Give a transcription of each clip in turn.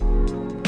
and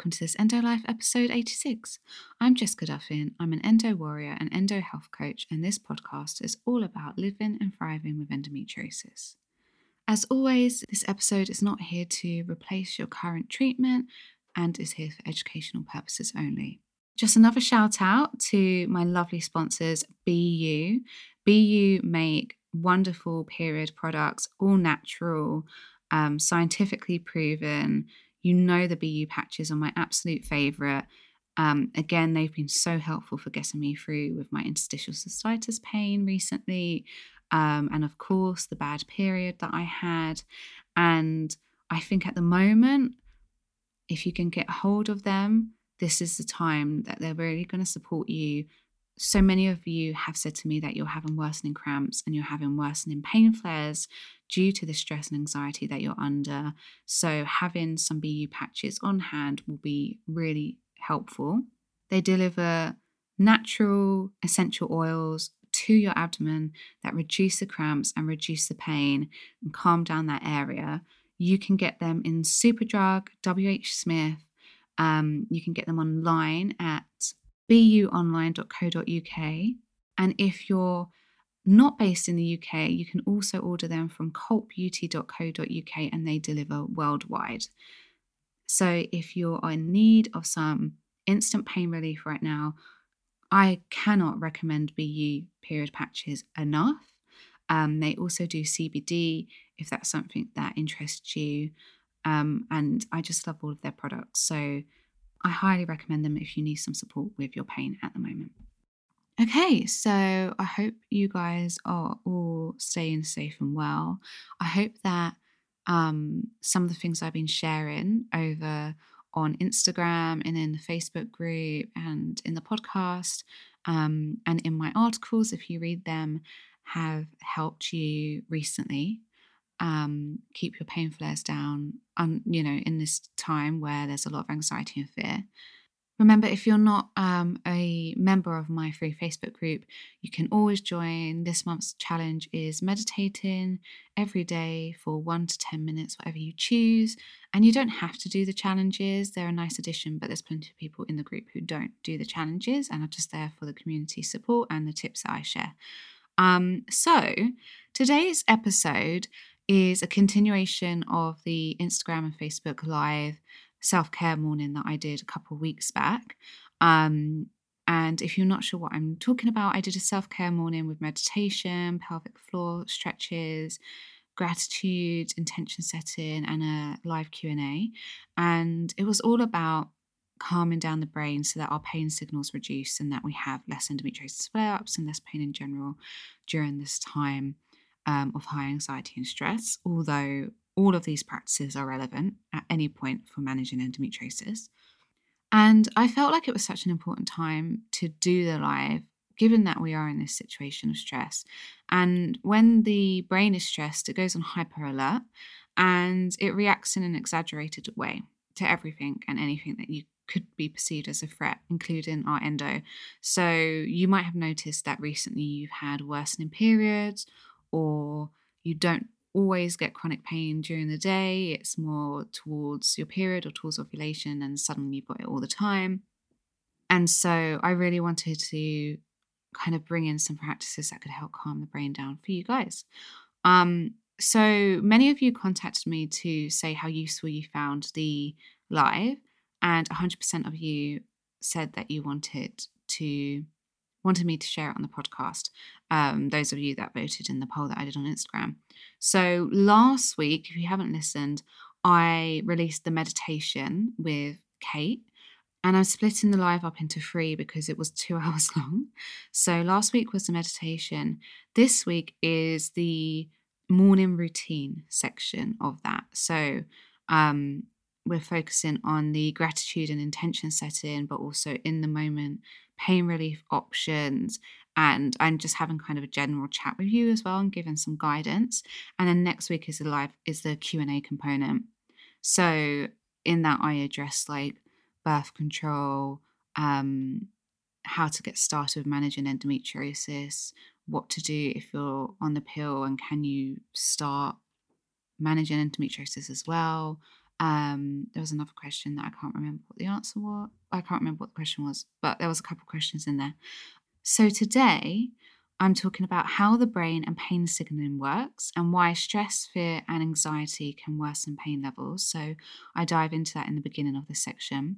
welcome to this Endo Life episode 86. I'm Jessica Duffin. I'm an endo warrior and endo health coach, and this podcast is all about living and thriving with endometriosis. As always, this episode is not here to replace your current treatment and is here for educational purposes only. Just another shout out to my lovely sponsors, BeYou. BeYou make wonderful period products, all natural, um, scientifically proven you know the BeYou patches are my absolute favourite. Um, again, they've been so helpful for getting me through with my interstitial cystitis pain recently. Um, and of course, the bad period that I had. And I think at the moment, if you can get hold of them, this is the time that they're really going to support you so many of you have said to me that you're having worsening cramps and you're having worsening pain flares due to the stress and anxiety that you're under. So, having some BeYou patches on hand will be really helpful. They deliver natural essential oils to your abdomen that reduce the cramps and reduce the pain and calm down that area. You can get them in Superdrug, WH Smith. Um, you can get them online at beyouonline.co.uk. And if you're not based in the UK, you can also order them from cultbeauty.co.uk and they deliver worldwide. So if you're in need of some instant pain relief right now, I cannot recommend BeYou period patches enough. Um, they also do CBD if that's something that interests you. Um, and I just love all of their products. So I highly recommend them if you need some support with your pain at the moment. Okay, so I hope you guys are all staying safe and well. I hope that um, some of the things I've been sharing over on Instagram and in the Facebook group and in the podcast um, and in my articles, if you read them, have helped you recently um, keep your pain flares down, um, you know, in this time where there's a lot of anxiety and fear. Remember, if you're not um, a member of my free Facebook group, you can always join. This month's challenge is meditating every day for one to 10 minutes, whatever you choose. And you don't have to do the challenges, they're a nice addition, but there's plenty of people in the group who don't do the challenges and are just there for the community support and the tips that I share. Um, so, today's episode is a continuation of the Instagram and Facebook live self care morning that I did a couple weeks back. Um, and if you're not sure what I'm talking about, I did a self care morning with meditation, pelvic floor stretches, gratitude, intention setting, and a live Q and A. And it was all about calming down the brain so that our pain signals reduce and that we have less endometriosis flare ups and less pain in general during this time um, of high anxiety and stress, although all of these practices are relevant at any point for managing endometriosis. And I felt like it was such an important time to do the live, given that we are in this situation of stress. And when the brain is stressed, it goes on hyper alert and it reacts in an exaggerated way to everything and anything that you could be perceived as a threat, including our endo. So you might have noticed that recently you've had worsening periods or you don't always get chronic pain during the day, it's more towards your period or towards ovulation, and suddenly you've got it all the time. And so I really wanted to kind of bring in some practices that could help calm the brain down for you guys. Um, so many of you contacted me to say how useful you found the live, and 100% of you said that you wanted to wanted me to share it on the podcast. Um, those of you that voted in the poll that I did on Instagram. So last week, if you haven't listened, I released the meditation with Kate. And I'm splitting the live up into three because it was two hours long. So last week was the meditation. This week is the morning routine section of that. So um, we're focusing on the gratitude and intention setting, but also in the moment pain relief options. And I'm just having kind of a general chat with you as well and giving some guidance. And then next week is the live is the Q and A component. So in that I address like birth control, um, how to get started with managing endometriosis, what to do if you're on the pill, and can you start managing endometriosis as well. Um, there was another question that I can't remember what the answer was. I can't remember what the question was, but there was a couple questions in there. So today, I'm talking about how the brain and pain signaling works and why stress, fear, and anxiety can worsen pain levels. So I dive into that in the beginning of this section.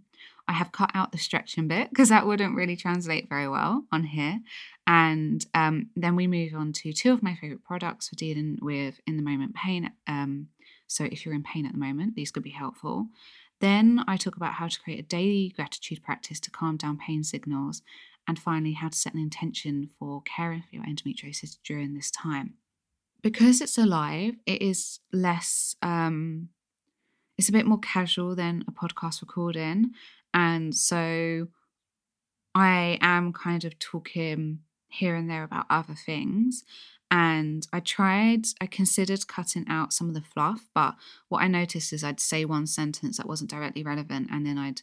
I have cut out the stretching bit because that wouldn't really translate very well on here. And um, then we move on to two of my favorite products for dealing with in the moment pain. Um, so if you're in pain at the moment, these could be helpful. Then I talk about how to create a daily gratitude practice to calm down pain signals and finally, how to set an intention for caring for your endometriosis during this time. Because it's alive, it is less, um, it's a bit more casual than a podcast recording. And so I am kind of talking here and there about other things. And I tried, I considered cutting out some of the fluff, but what I noticed is I'd say one sentence that wasn't directly relevant and then I'd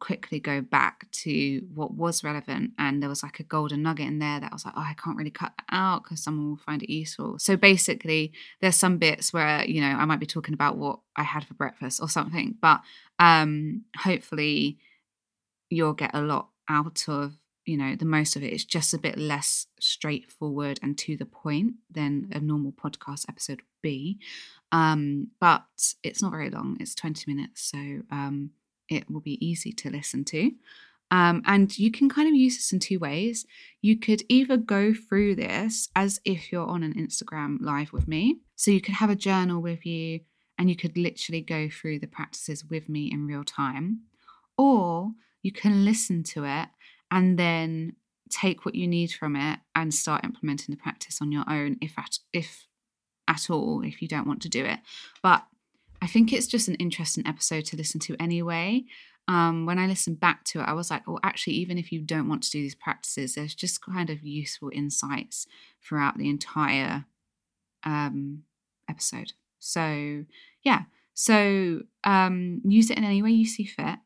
quickly go back to what was relevant and there was like a golden nugget in there that I was like, oh, I can't really cut that out because someone will find it useful. So basically, there's some bits where, you know, I might be talking about what I had for breakfast or something, but um hopefully you'll get a lot out of you know the most of it it's just a bit less straightforward and to the point than a normal podcast episode would be um but it's not very long it's 20 minutes so um it will be easy to listen to. Um, and you can kind of use this in two ways. You could either go through this as if you're on an Instagram live with me. So you could have a journal with you and you could literally go through the practices with me in real time. Or you can listen to it and then take what you need from it and start implementing the practice on your own if at if at all if you don't want to do it. But I think it's just an interesting episode to listen to anyway. Um, when I listened back to it, I was like, oh, actually, even if you don't want to do these practices, there's just kind of useful insights throughout the entire um, episode. So, yeah, so um, use it in any way you see fit.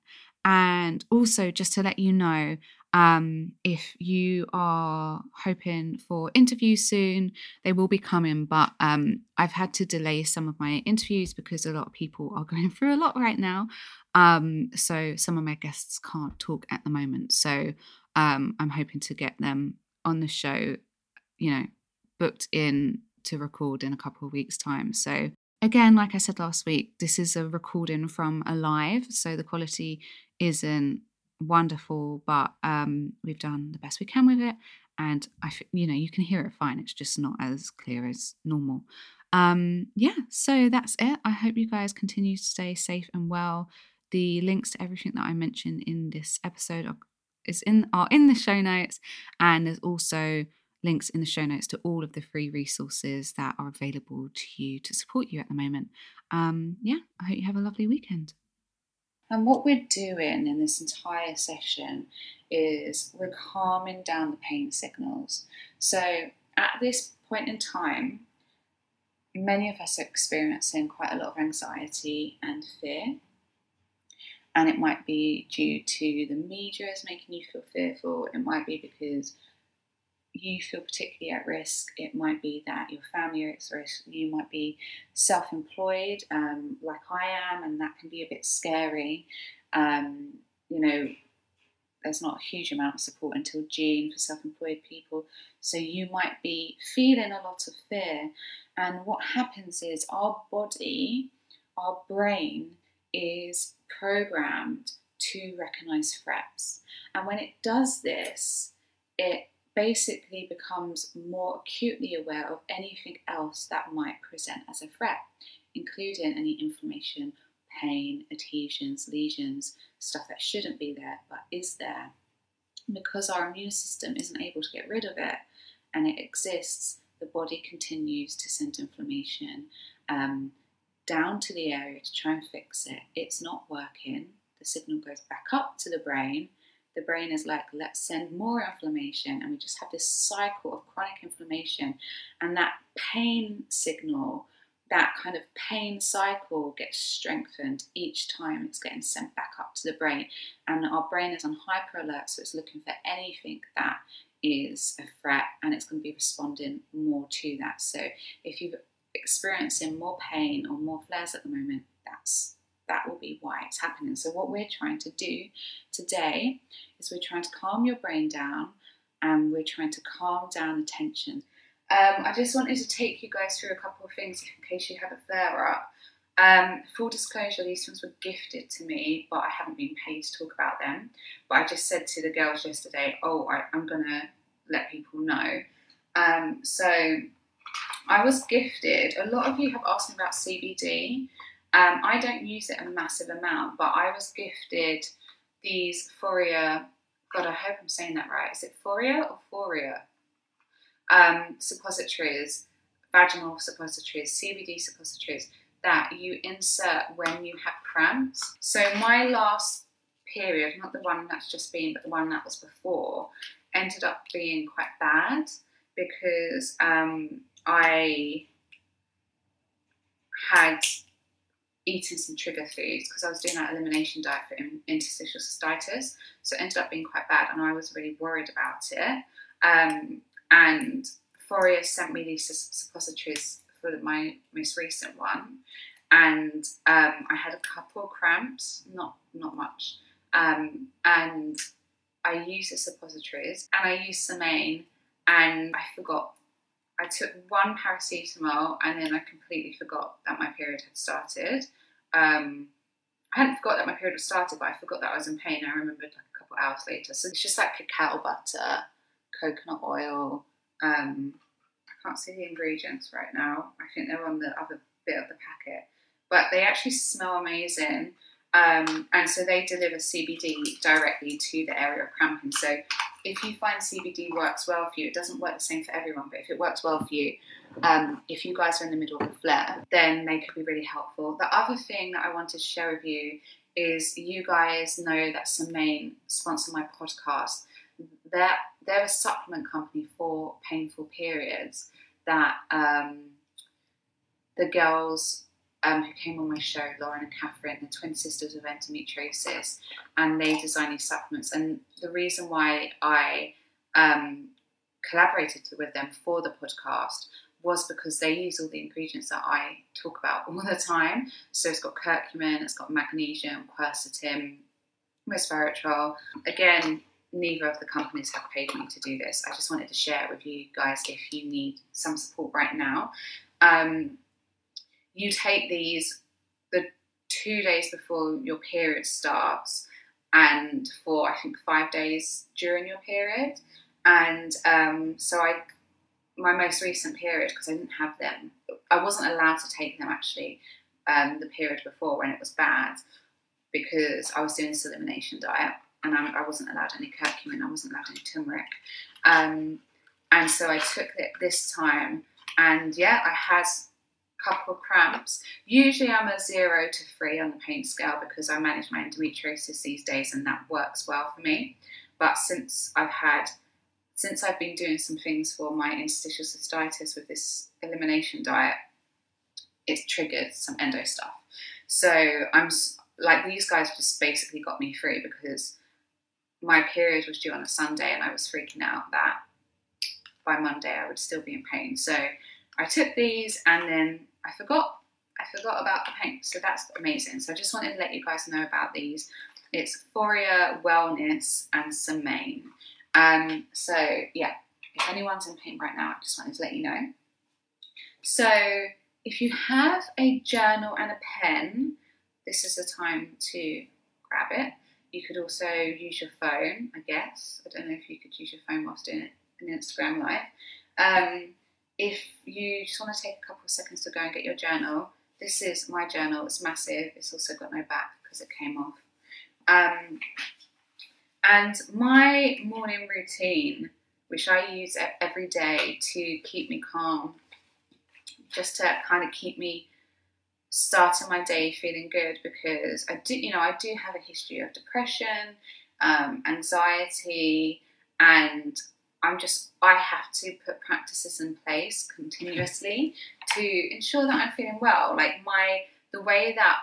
And also, just to let you know, um, if you are hoping for interviews soon, they will be coming, but um, I've had to delay some of my interviews because a lot of people are going through a lot right now. Um, so some of my guests can't talk at the moment. So um, I'm hoping to get them on the show, you know, booked in to record in a couple of weeks' time. So again, like I said last week, this is a recording from a live, so the quality isn't wonderful, but um, we've done the best we can with it. And I, you know, you can hear it fine. It's just not as clear as normal. Um, yeah, so that's it. I hope you guys continue to stay safe and well. The links to everything that I mentioned in this episode are, is in are in the show notes, and there's also links in the show notes to all of the free resources that are available to you to support you at the moment. Um, yeah, I hope you have a lovely weekend. And what we're doing in this entire session is we're calming down the pain signals. So at this point in time, many of us are experiencing quite a lot of anxiety and fear. And it might be due to the media is making you feel fearful. It might be because you feel particularly at risk. It might be that your family is at risk. You might be self employed, um, like I am, and that can be a bit scary. Um, you know, there's not a huge amount of support until June for self employed people. So you might be feeling a lot of fear. And what happens is our body, our brain, is programmed to recognize threats. And when it does this, it basically becomes more acutely aware of anything else that might present as a threat, including any inflammation, pain, adhesions, lesions, stuff that shouldn't be there but is there. Because our immune system isn't able to get rid of it and it exists, the body continues to send inflammation um, down to the area to try and fix it. It's not working. The signal goes back up to the brain. The brain is like, let's send more inflammation. And we just have this cycle of chronic inflammation. And that pain signal, that kind of pain cycle gets strengthened each time it's getting sent back up to the brain. And our brain is on hyper alert, so it's looking for anything that is a threat and it's going to be responding more to that. So if you're experiencing more pain or more flares at the moment, that's that will be why it's happening. So what we're trying to do today is we're trying to calm your brain down and we're trying to calm down the tension. Um, I just wanted to take you guys through a couple of things in case you have a flare up. Um, full disclosure, these things were gifted to me, but I haven't been paid to talk about them. But I just said to the girls yesterday, oh, I, am going to let people know. Um, so I was gifted, a lot of you have asked me about CBD. Um, I don't use it a massive amount, but I was gifted these Foria, God, I hope I'm saying that right. Is it Foria or Foria? Um, suppositories, vaginal suppositories, CBD suppositories that you insert when you have cramps. So my last period, not the one that's just been, but the one that was before, ended up being quite bad because um, I had eaten some trigger foods because I was doing that elimination diet for interstitial cystitis. So it ended up being quite bad, and I was really worried about it. Um, and Foria sent me these suppositories for my most recent one, and um, I had a couple cramps, not not much, um, and I used the suppositories and I used Semaine, and I forgot. I took one paracetamol and then I completely forgot that my period had started. Um, I hadn't forgot that my period had started, but I forgot that I was in pain. I remembered like a couple hours later. So it's just like cacao butter, coconut oil. Um, I can't see the ingredients right now. I think they're on the other bit of the packet but they actually smell amazing. Um, and so they deliver CBD directly to the area of cramping. So if you find CBD works well for you, it doesn't work the same for everyone, but if it works well for you, um, if you guys are in the middle of a flare, then they could be really helpful. The other thing that I wanted to share with you is you guys know that Semaine sponsor my podcast. They're, they're a supplement company for painful periods that um, the girls um, who came on my show, Lauren and Catherine, the twin sisters of endometriosis, and they design these supplements. And the reason why I um, collaborated with them for the podcast was because they use all the ingredients that I talk about all the time. So it's got curcumin, it's got magnesium, quercetin, resveratrol. Again, neither of the companies have paid me to do this. I just wanted to share it with you guys if you need some support right now. Um, you take these the two days before your period starts and for I think five days during your period. And um, so I, my most recent period, because I didn't have them, I wasn't allowed to take them actually um, the period before when it was bad because I was doing this elimination diet and I, I wasn't allowed any curcumin, I wasn't allowed any turmeric. Um, and so I took it this time and yeah, I had couple of cramps. Usually I'm a zero to three on the pain scale because I manage my endometriosis these days and that works well for me. But since I've had, since I've been doing some things for my interstitial cystitis with this elimination diet, it's triggered some endo stuff. So I'm like, these guys just basically got me through because my period was due on a Sunday and I was freaking out that by Monday I would still be in pain. So I took these and then I forgot. I forgot about the paint, so that's amazing. So I just wanted to let you guys know about these. It's Foria Wellness and Semaine. Um, so yeah, if anyone's in pain right now, I just wanted to let you know. So if you have a journal and a pen, this is the time to grab it. You could also use your phone, I guess. I don't know if you could use your phone whilst doing an Instagram live. Um, if you just want to take a couple of seconds to go and get your journal, this is my journal. It's massive. It's also got no back because it came off. Um, and my morning routine, which I use every day to keep me calm, just to kind of keep me starting my day feeling good because I do, you know, I do have a history of depression, um, anxiety, and I'm just, I have to put practices in place continuously to ensure that I'm feeling well. Like my, the way that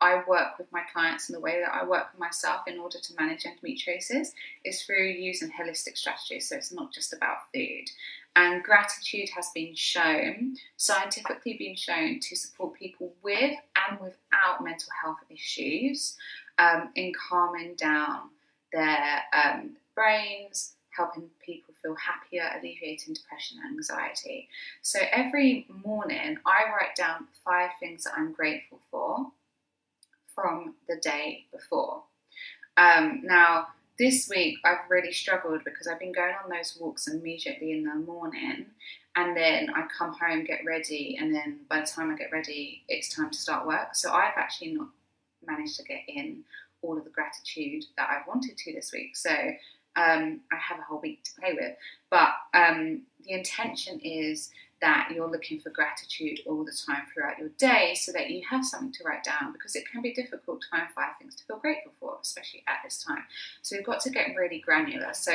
I work with my clients and the way that I work with myself in order to manage endometriosis is through using holistic strategies. So it's not just about food. And gratitude has been shown, scientifically been shown, to support people with and without mental health issues um, in calming down their um, brains, helping people feel happier, alleviating depression and anxiety. So every morning, I write down five things that I'm grateful for from the day before. Um, now, this week I've really struggled because I've been going on those walks immediately in the morning and then I come home, get ready, and then by the time I get ready, it's time to start work. So I've actually not managed to get in all of the gratitude that I wanted to this week. So um, I have a whole week to play with. But um, the intention is that you're looking for gratitude all the time throughout your day so that you have something to write down because it can be difficult to find five things to feel grateful for, especially at this time. So you've got to get really granular. So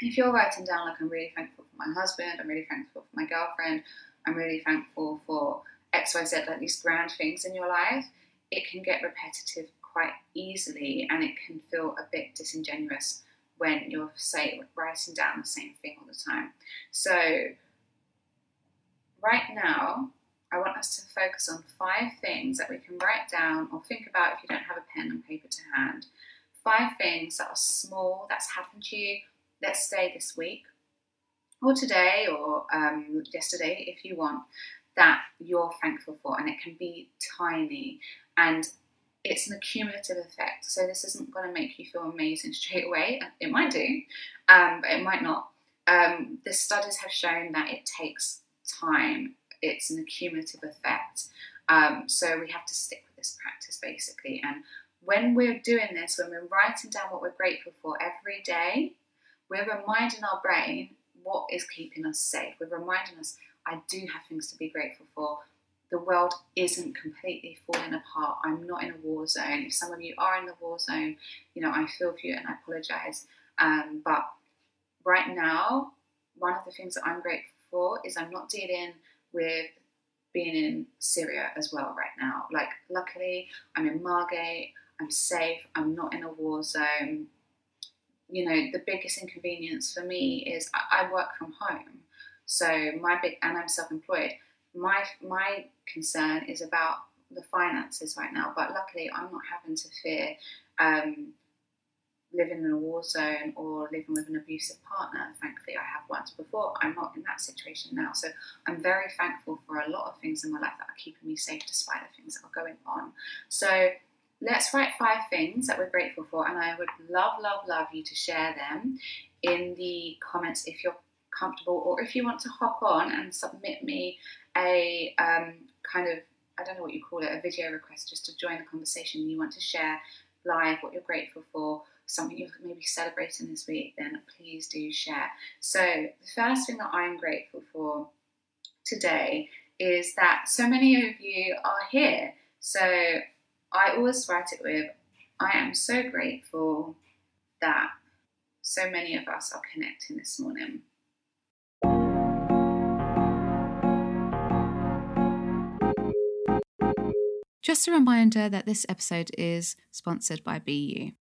if you're writing down, like, I'm really thankful for my husband, I'm really thankful for my girlfriend, I'm really thankful for XYZ, like these grand things in your life, it can get repetitive quite easily and it can feel a bit disingenuous when you're say writing down the same thing all the time. So right now, I want us to focus on five things that we can write down or think about if you don't have a pen and paper to hand. Five things that are small that's happened to you, let's say this week, or today, or um, yesterday, if you want, that you're thankful for. And it can be tiny and it's an accumulative effect. So this isn't going to make you feel amazing straight away. It might do, um, but it might not. Um, the studies have shown that it takes time. It's an accumulative effect. Um, so we have to stick with this practice basically. And when we're doing this, when we're writing down what we're grateful for every day, we're reminding our brain what is keeping us safe. We're reminding us, I do have things to be grateful for. The world isn't completely falling apart. I'm not in a war zone. If some of you are in the war zone, you know, I feel for you and I apologize. Um, but right now, one of the things that I'm grateful for is I'm not dealing with being in Syria as well right now. Like, luckily, I'm in Margate, I'm safe, I'm not in a war zone. You know, the biggest inconvenience for me is I, I work from home. So my big and I'm self-employed. My my concern is about the finances right now, but luckily I'm not having to fear um, living in a war zone or living with an abusive partner. Thankfully, I have once before. I'm not in that situation now. So I'm very thankful for a lot of things in my life that are keeping me safe despite the things that are going on. So let's write five things that we're grateful for, and I would love, love, love you to share them in the comments if you're comfortable, or if you want to hop on and submit me a um, kind of I don't know what you call it, a video request just to join the conversation. You want to share live what you're grateful for something you're maybe celebrating this week, then please do share. So, the first thing that I'm grateful for today is that so many of you are here. So, I always write it with I am so grateful that so many of us are connecting this morning. Just a reminder that this episode is sponsored by BeYou.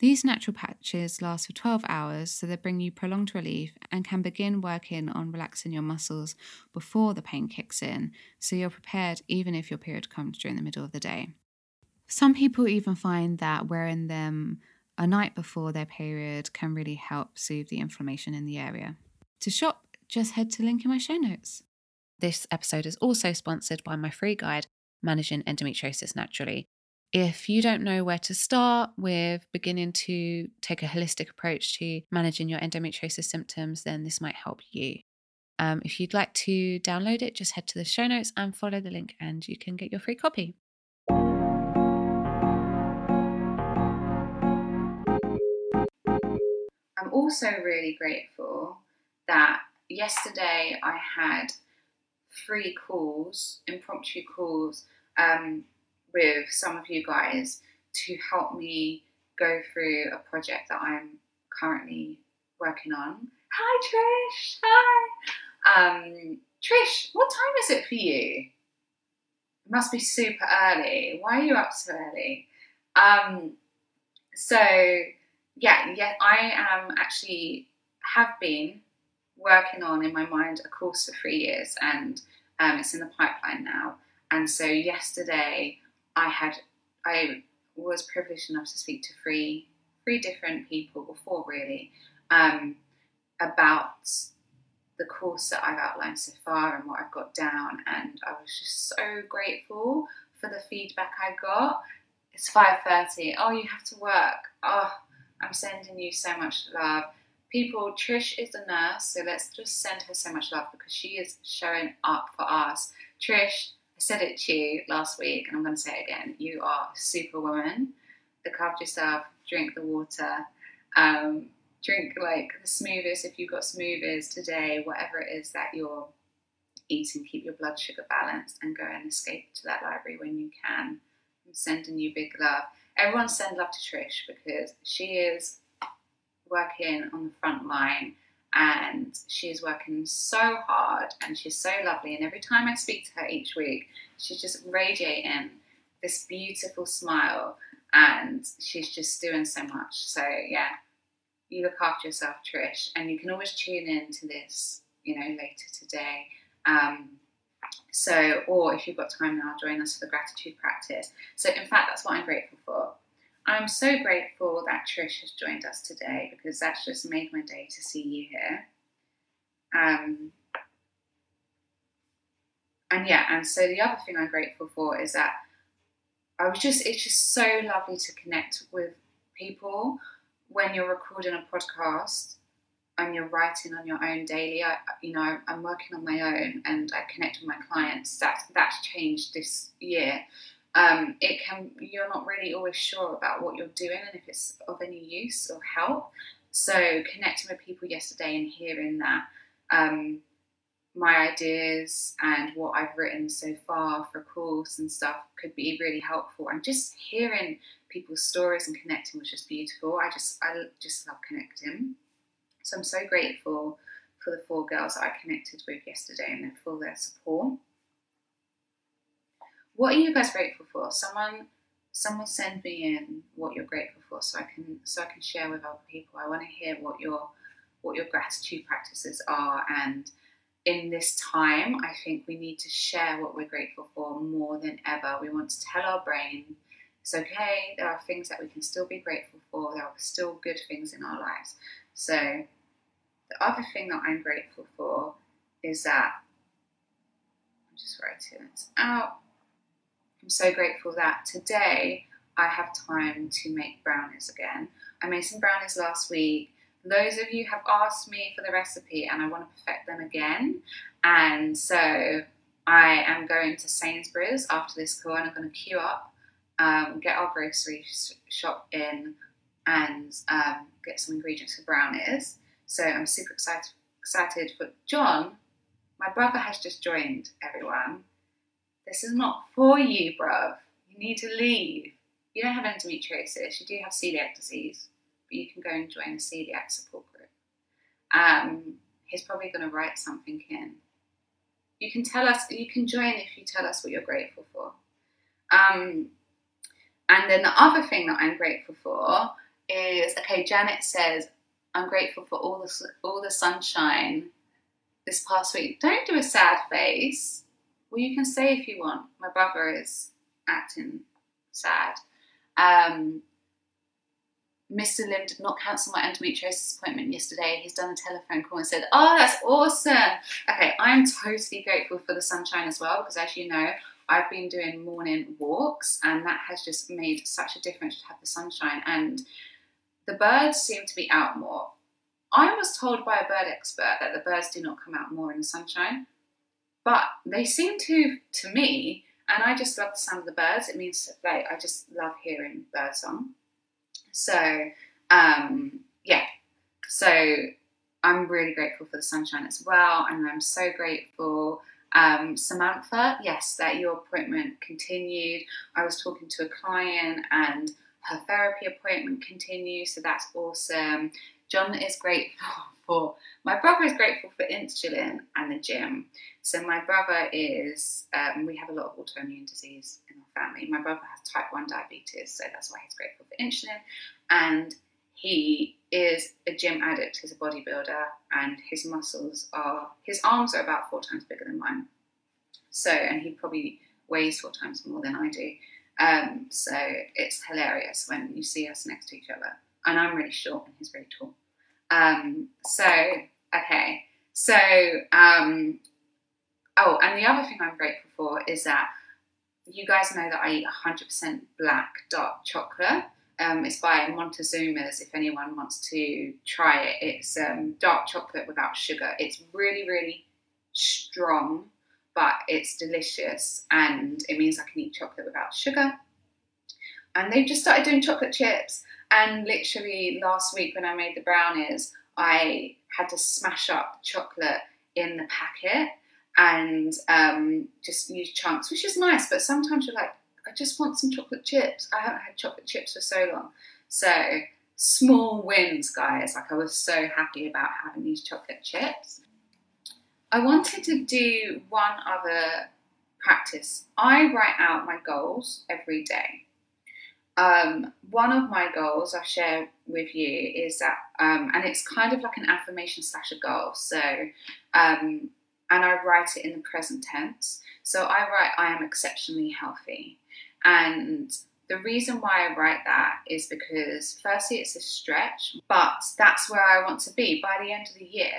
These natural patches last for 12 hours, so they bring you prolonged relief and can begin working on relaxing your muscles before the pain kicks in, so you're prepared even if your period comes during the middle of the day. Some people even find that wearing them a night before their period can really help soothe the inflammation in the area. To shop, just head to link in my show notes. This episode is also sponsored by my free guide, Managing Endometriosis Naturally, if you don't know where to start with beginning to take a holistic approach to managing your endometriosis symptoms, then this might help you. Um, if you'd like to download it, just head to the show notes and follow the link, and you can get your free copy. I'm also really grateful that yesterday I had three calls, impromptu calls um, with some of you guys to help me go through a project that I'm currently working on. Hi, Trish. Hi. Um, Trish, what time is it for you? It must be super early. Why are you up so early? Um, so yeah, yeah, I am actually have been working on in my mind a course for three years, and um, it's in the pipeline now. And so yesterday, I had I was privileged enough to speak to three three different people before really um, about the course that I've outlined so far and what I've got down, and I was just so grateful for the feedback I got. It's five thirty. Oh, you have to work. Oh, I'm sending you so much love. People, Trish is a nurse, so let's just send her so much love because she is showing up for us. Trish, I said it to you last week, and I'm going to say it again. You are superwoman. Look after yourself. Drink the water. Um, drink like the smoothies if you've got smoothies today. Whatever it is that you're eating, keep your blood sugar balanced, and go and escape to that library when you can. I'm sending you big love. Everyone send love to Trish because she is working on the front line and she's working so hard and she's so lovely. And every time I speak to her each week, she's just radiating this beautiful smile and she's just doing so much. So, yeah, you look after yourself, Trish, and you can always tune in to this, you know, later today. Um, so, or if you've got time now, join us for the gratitude practice. So, in fact, that's what I'm grateful for. I'm so grateful that Trish has joined us today because that's just made my day to see you here. Um, and yeah, and so the other thing I'm grateful for is that I was just, it's just so lovely to connect with people when you're recording a podcast and you're writing on your own daily. I, you know, I'm working on my own and I connect with my clients. That's, that's changed this year um, it can you're not really always sure about what you're doing and if it's of any use or help. So connecting with people yesterday and hearing that um, my ideas and what I've written so far for a course and stuff could be really helpful. And just hearing people's stories and connecting was just beautiful. I just I just love connecting. So I'm so grateful for the four girls that I connected with yesterday and for their support. What are you guys grateful for? Someone someone send me in what you're grateful for so I can so I can share with other people. I want to hear what your what your gratitude practices are and in this time I think we need to share what we're grateful for more than ever. We want to tell our brain it's okay, there are things that we can still be grateful for, there are still good things in our lives. So the other thing that I'm grateful for is that I'm just writing this out I'm so grateful that today I have time to make brownies again. I made some brownies last week. Those of you have asked me for the recipe and I want to perfect them again. And so I am going to Sainsbury's after this call and I'm going to queue up, um, get our grocery shop in, and um, get some ingredients for brownies. So I'm super excited excited. But John, my brother has just joined everyone. This is not for you, bruv. You need to leave. You don't have endometriosis, you do have celiac disease, but you can go and join a celiac support group. Um, he's probably going to write something in. You can tell us, you can join if you tell us what you're grateful for. Um, and then the other thing that I'm grateful for is okay, Janet says, I'm grateful for all the, all the sunshine this past week. Don't do a sad face. Well, you can say if you want. My brother is acting sad. Um, Mr. Lim did not cancel my endometriosis appointment yesterday. He's done a telephone call and said, Oh, that's awesome. Okay, I'm totally grateful for the sunshine as well because, as you know, I've been doing morning walks and that has just made such a difference to have the sunshine. And the birds seem to be out more. I was told by a bird expert that the birds do not come out more in the sunshine. But they seem to, to me, and I just love the sound of the birds. It means like I just love hearing bird song. So um, yeah, so I'm really grateful for the sunshine as well, and I'm so grateful Um, Samantha, yes, that your appointment continued. I was talking to a client and her therapy appointment continues, so that's awesome. John is grateful for, my brother is grateful for insulin and the gym. So my brother is, um, we have a lot of autoimmune disease in our family. My brother has type 1 diabetes, so that's why he's grateful for insulin. And he is a gym addict, he's a bodybuilder, and his muscles are, his arms are about four times bigger than mine. So, and he probably weighs four times more than I do. Um, so it's hilarious when you see us next to each other. And I'm really short and he's very tall. Um, so, okay. So, um, oh, and the other thing I'm grateful for is that you guys know that I eat 100% black dark chocolate. Um, it's by Montezuma's. If anyone wants to try it, it's um, dark chocolate without sugar. It's really, really strong, but it's delicious, and it means I can eat chocolate without sugar. And they've just started doing chocolate chips. And literally last week when I made the brownies, I had to smash up chocolate in the packet and um, just use chunks, which is nice. But sometimes you're like, I just want some chocolate chips. I haven't had chocolate chips for so long. So small wins, guys. Like I was so happy about having these chocolate chips. I wanted to do one other practice. I write out my goals every day. Um, one of my goals I share with you is that, um, and it's kind of like an affirmation slash a goal. So, um, and I write it in the present tense. So I write, I am exceptionally healthy. And the reason why I write that is because, firstly, it's a stretch, but that's where I want to be. By the end of the year,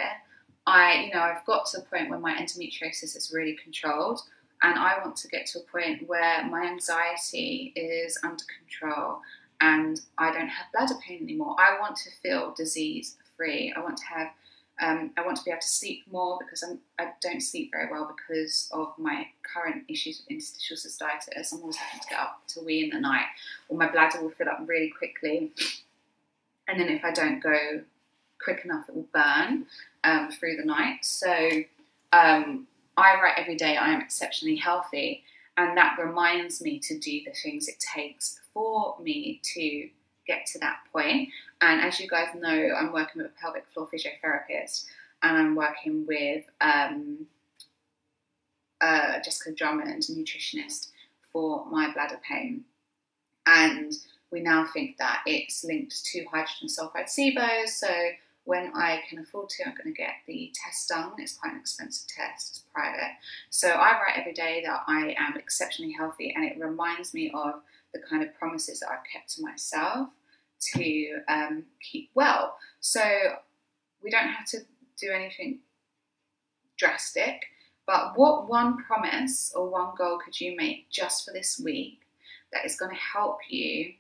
I, you know, I've got to a point where my endometriosis is really controlled and I want to get to a point where my anxiety is under control and I don't have bladder pain anymore. I want to feel disease free. I want to have, um, I want to be able to sleep more because I'm, I don't sleep very well because of my current issues with interstitial cystitis. I'm always having to get up to wee in the night, or my bladder will fill up really quickly. And then if I don't go quick enough, it will burn um, through the night. So um, I write every day I am exceptionally healthy, and that reminds me to do the things it takes for me to get to that point. And as you guys know, I'm working with a pelvic floor physiotherapist, and I'm working with um, uh, Jessica Drummond, nutritionist, for my bladder pain. And we now think that it's linked to hydrogen sulfide SIBO, so when I can afford to, I'm going to get the test done. It's quite an expensive test, it's private. So I write every day that I am exceptionally healthy, and it reminds me of the kind of promises that I've kept to myself to um, keep well. So we don't have to do anything drastic, but what one promise or one goal could you make just for this week that is going to help you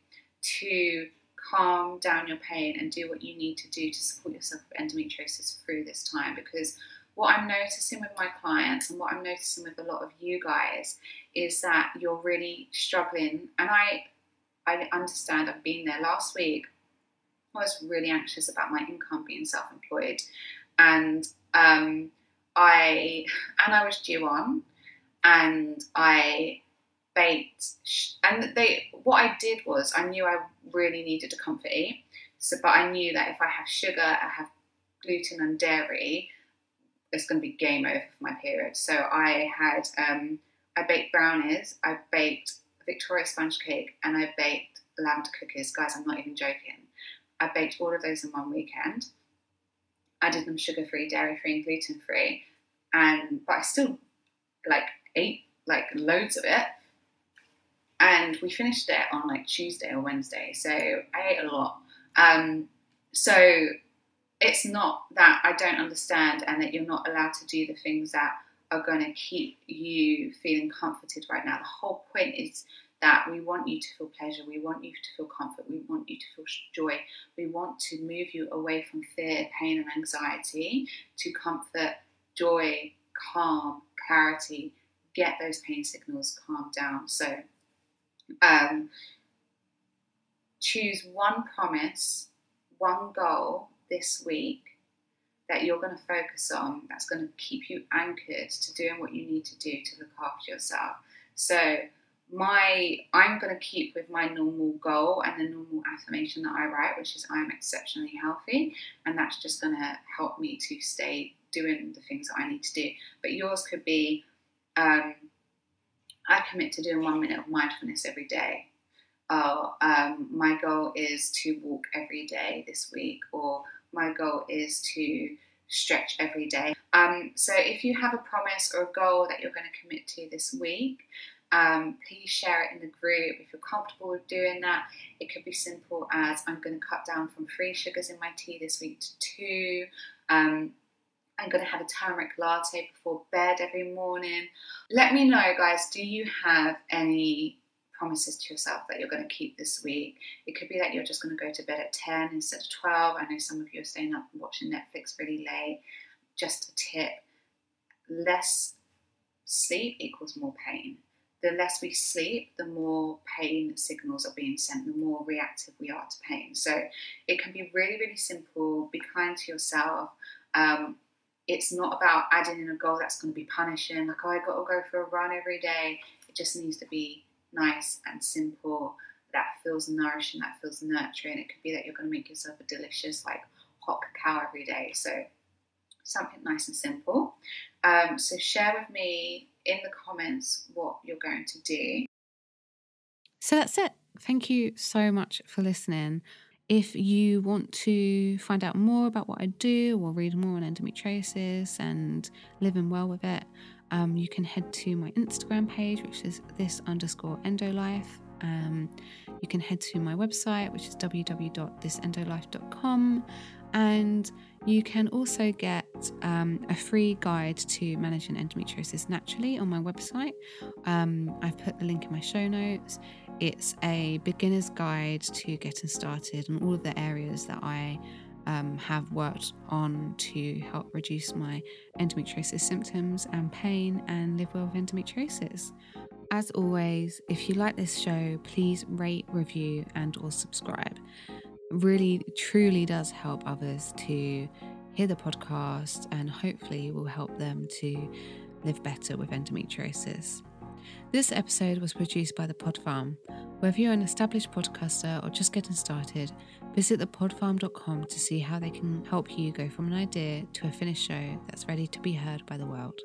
to calm down your pain and do what you need to do to support yourself with endometriosis through this time because what I'm noticing with my clients and what I'm noticing with a lot of you guys is that you're really struggling. And I I understand I've been there. Last week I was really anxious about my income being self-employed. And um, I and I was due on. And I baked and they what I did was I knew I really needed a comfort E. So but I knew that if I have sugar, I have gluten and dairy, it's gonna be game over for my period. So I had um, I baked brownies, I baked Victoria sponge cake, and I baked lavender cookies. Guys, I'm not even joking. I baked all of those in one weekend. I did them sugar free, dairy free, and gluten free, and but I still like ate like loads of it and we finished it on like Tuesday or Wednesday. So I ate a lot. Um, so it's not that I don't understand and that you're not allowed to do the things that are going to keep you feeling comforted right now. The whole point is that we want you to feel pleasure, we want you to feel comfort, we want you to feel joy, we want to move you away from fear, pain, and anxiety to comfort, joy, calm, clarity. Get those pain signals calmed down. So um, choose one promise, one goal this week that you're going to focus on that's going to keep you anchored to doing what you need to do to look after yourself. So, my I'm going to keep with my normal goal and the normal affirmation that I write, which is I'm exceptionally healthy, and that's just going to help me to stay doing the things that I need to do. But yours could be um, I commit to doing one minute of mindfulness every day. Oh, um, my goal is to walk every day this week, or my goal is to stretch every day. Um, so if you have a promise or a goal that you're going to commit to this week, um, please share it in the group if you're comfortable with doing that. It could be simple as I'm going to cut down from three sugars in my tea this week to two. Um, I'm going to have a turmeric latte before bed every morning. Let me know, guys, do you have any promises to yourself that you're going to keep this week? It could be that you're just going to go to bed at 10 instead of 12. I know some of you are staying up and watching Netflix really late. Just a tip less sleep equals more pain. The less we sleep, the more pain signals are being sent, the more reactive we are to pain. So it can be really, really simple. Be kind to yourself. Um, it's not about adding in a goal that's going to be punishing, like, oh, I got to go for a run every day. It just needs to be nice and simple that feels nourishing, that feels nurturing. It could be that you're going to make yourself a delicious, like, hot cacao every day. So, something nice and simple. Um, so, share with me in the comments what you're going to do. So, that's it. Thank you so much for listening. If you want to find out more about what I do or read more on endometriosis and living well with it, um, you can head to my Instagram page, which is this underscore endolife. Um, you can head to my website, which is www.thisendolife.com. And you can also get um, a free guide to managing endometriosis naturally on my website. Um, I've put the link in my show notes. It's a beginner's guide to getting started on all of the areas that I um, have worked on to help reduce my endometriosis symptoms and pain and live well with endometriosis. As always, if you like this show, please rate, review, and or subscribe. Really, truly does help others to hear the podcast and hopefully will help them to live better with endometriosis. This episode was produced by The Pod Farm. Whether you're an established podcaster or just getting started, visit thepodfarm.com to see how they can help you go from an idea to a finished show that's ready to be heard by the world.